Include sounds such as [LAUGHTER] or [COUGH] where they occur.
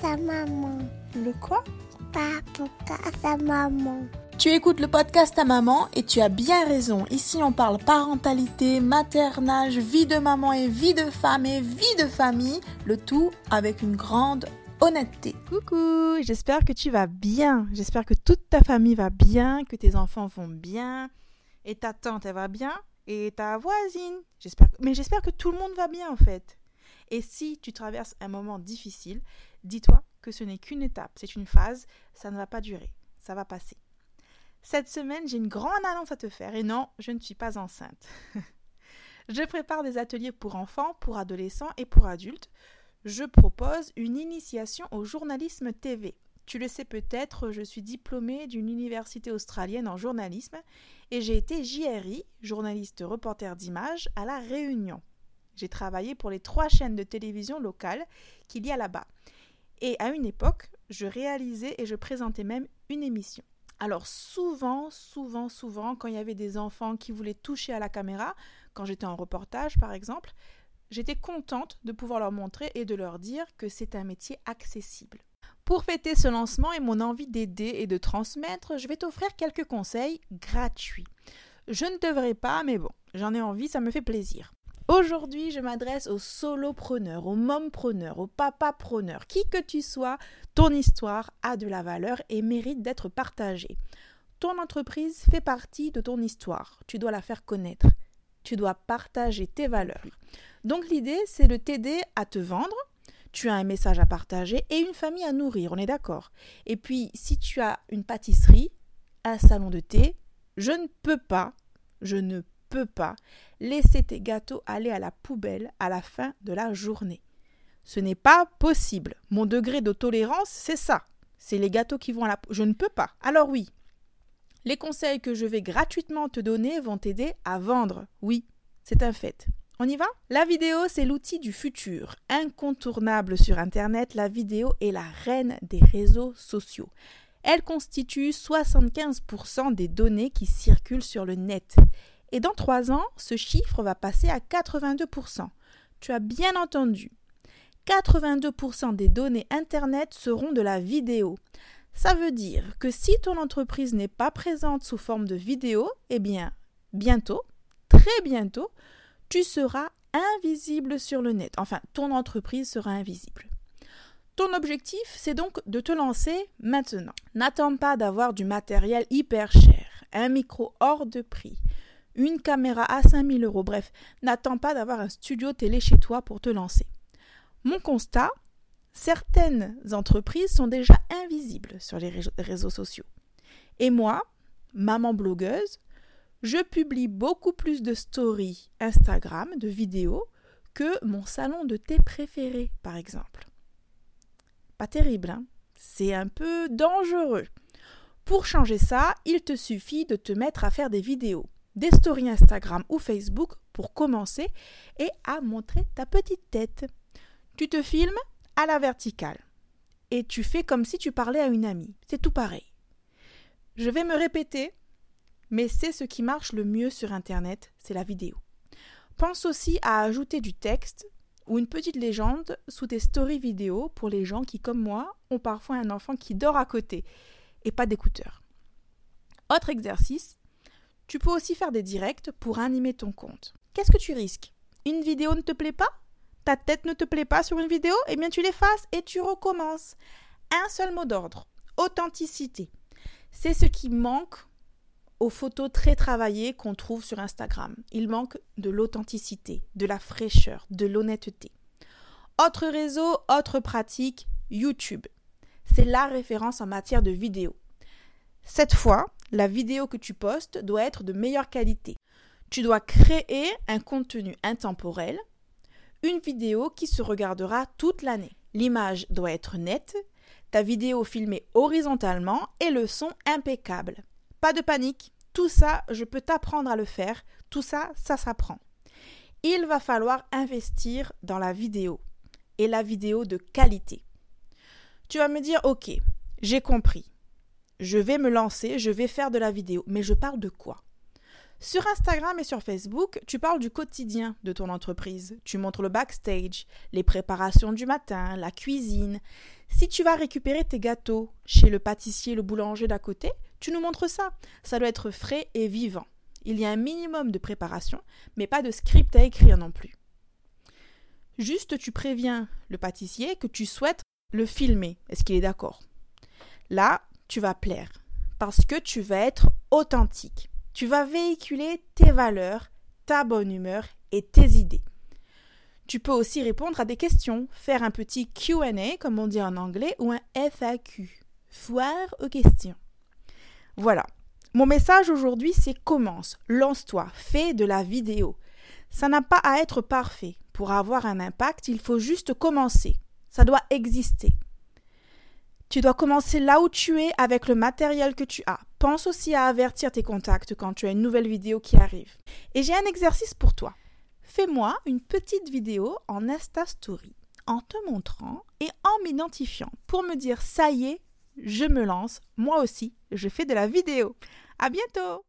Sa maman Le quoi? Sa maman Tu écoutes le podcast à maman et tu as bien raison. Ici, on parle parentalité, maternage, vie de maman et vie de femme et vie de famille, le tout avec une grande honnêteté. Coucou, j'espère que tu vas bien. J'espère que toute ta famille va bien, que tes enfants vont bien et ta tante elle va bien et ta voisine. J'espère mais j'espère que tout le monde va bien en fait. Et si tu traverses un moment difficile, dis-toi que ce n'est qu'une étape, c'est une phase, ça ne va pas durer, ça va passer. Cette semaine, j'ai une grande annonce à te faire et non, je ne suis pas enceinte. [LAUGHS] je prépare des ateliers pour enfants, pour adolescents et pour adultes. Je propose une initiation au journalisme TV. Tu le sais peut-être, je suis diplômée d'une université australienne en journalisme et j'ai été JRI, journaliste reporter d'image, à La Réunion. J'ai travaillé pour les trois chaînes de télévision locales qu'il y a là-bas. Et à une époque, je réalisais et je présentais même une émission. Alors souvent, souvent, souvent, quand il y avait des enfants qui voulaient toucher à la caméra, quand j'étais en reportage par exemple, j'étais contente de pouvoir leur montrer et de leur dire que c'est un métier accessible. Pour fêter ce lancement et mon envie d'aider et de transmettre, je vais t'offrir quelques conseils gratuits. Je ne devrais pas, mais bon, j'en ai envie, ça me fait plaisir. Aujourd'hui, je m'adresse aux solopreneurs, aux mompreneurs, aux papapreneurs. Qui que tu sois, ton histoire a de la valeur et mérite d'être partagée. Ton entreprise fait partie de ton histoire. Tu dois la faire connaître. Tu dois partager tes valeurs. Donc l'idée, c'est de t'aider à te vendre. Tu as un message à partager et une famille à nourrir, on est d'accord. Et puis, si tu as une pâtisserie, un salon de thé, je ne peux pas, je ne peux pas laisser tes gâteaux aller à la poubelle à la fin de la journée. Ce n'est pas possible. Mon degré de tolérance, c'est ça. C'est les gâteaux qui vont à la. Je ne peux pas. Alors oui, les conseils que je vais gratuitement te donner vont t'aider à vendre. Oui, c'est un fait. On y va? La vidéo, c'est l'outil du futur. Incontournable sur Internet, la vidéo est la reine des réseaux sociaux. Elle constitue 75% des données qui circulent sur le net. Et dans trois ans, ce chiffre va passer à 82%. Tu as bien entendu. 82% des données Internet seront de la vidéo. Ça veut dire que si ton entreprise n'est pas présente sous forme de vidéo, eh bien, bientôt, très bientôt, tu seras invisible sur le net. Enfin, ton entreprise sera invisible. Ton objectif, c'est donc de te lancer maintenant. N'attends pas d'avoir du matériel hyper cher, un micro hors de prix, une caméra à 5000 euros. Bref, n'attends pas d'avoir un studio télé chez toi pour te lancer. Mon constat, certaines entreprises sont déjà invisibles sur les réseaux sociaux. Et moi, maman blogueuse, je publie beaucoup plus de stories Instagram, de vidéos, que mon salon de thé préféré, par exemple. Pas terrible, hein C'est un peu dangereux. Pour changer ça, il te suffit de te mettre à faire des vidéos des stories Instagram ou Facebook pour commencer et à montrer ta petite tête. Tu te filmes à la verticale et tu fais comme si tu parlais à une amie. C'est tout pareil. Je vais me répéter, mais c'est ce qui marche le mieux sur Internet, c'est la vidéo. Pense aussi à ajouter du texte ou une petite légende sous tes stories vidéo pour les gens qui, comme moi, ont parfois un enfant qui dort à côté et pas d'écouteurs. Autre exercice, tu peux aussi faire des directs pour animer ton compte. Qu'est-ce que tu risques? Une vidéo ne te plaît pas? Ta tête ne te plaît pas sur une vidéo? Eh bien tu l'effaces et tu recommences. Un seul mot d'ordre, authenticité. C'est ce qui manque aux photos très travaillées qu'on trouve sur Instagram. Il manque de l'authenticité, de la fraîcheur, de l'honnêteté. Autre réseau, autre pratique, YouTube. C'est la référence en matière de vidéo. Cette fois, la vidéo que tu postes doit être de meilleure qualité. Tu dois créer un contenu intemporel, une vidéo qui se regardera toute l'année. L'image doit être nette, ta vidéo filmée horizontalement et le son impeccable. Pas de panique, tout ça, je peux t'apprendre à le faire, tout ça, ça s'apprend. Il va falloir investir dans la vidéo et la vidéo de qualité. Tu vas me dire, ok, j'ai compris je vais me lancer, je vais faire de la vidéo. Mais je parle de quoi? Sur Instagram et sur Facebook, tu parles du quotidien de ton entreprise. Tu montres le backstage, les préparations du matin, la cuisine. Si tu vas récupérer tes gâteaux chez le pâtissier, le boulanger d'à côté, tu nous montres ça. Ça doit être frais et vivant. Il y a un minimum de préparation, mais pas de script à écrire non plus. Juste tu préviens le pâtissier que tu souhaites le filmer. Est-ce qu'il est d'accord? Là, tu vas plaire parce que tu vas être authentique. Tu vas véhiculer tes valeurs, ta bonne humeur et tes idées. Tu peux aussi répondre à des questions, faire un petit QA, comme on dit en anglais, ou un FAQ, foire aux questions. Voilà. Mon message aujourd'hui, c'est commence, lance-toi, fais de la vidéo. Ça n'a pas à être parfait. Pour avoir un impact, il faut juste commencer. Ça doit exister. Tu dois commencer là où tu es avec le matériel que tu as. Pense aussi à avertir tes contacts quand tu as une nouvelle vidéo qui arrive. Et j'ai un exercice pour toi. Fais-moi une petite vidéo en Insta Story en te montrant et en m'identifiant pour me dire ça y est, je me lance, moi aussi, je fais de la vidéo. À bientôt!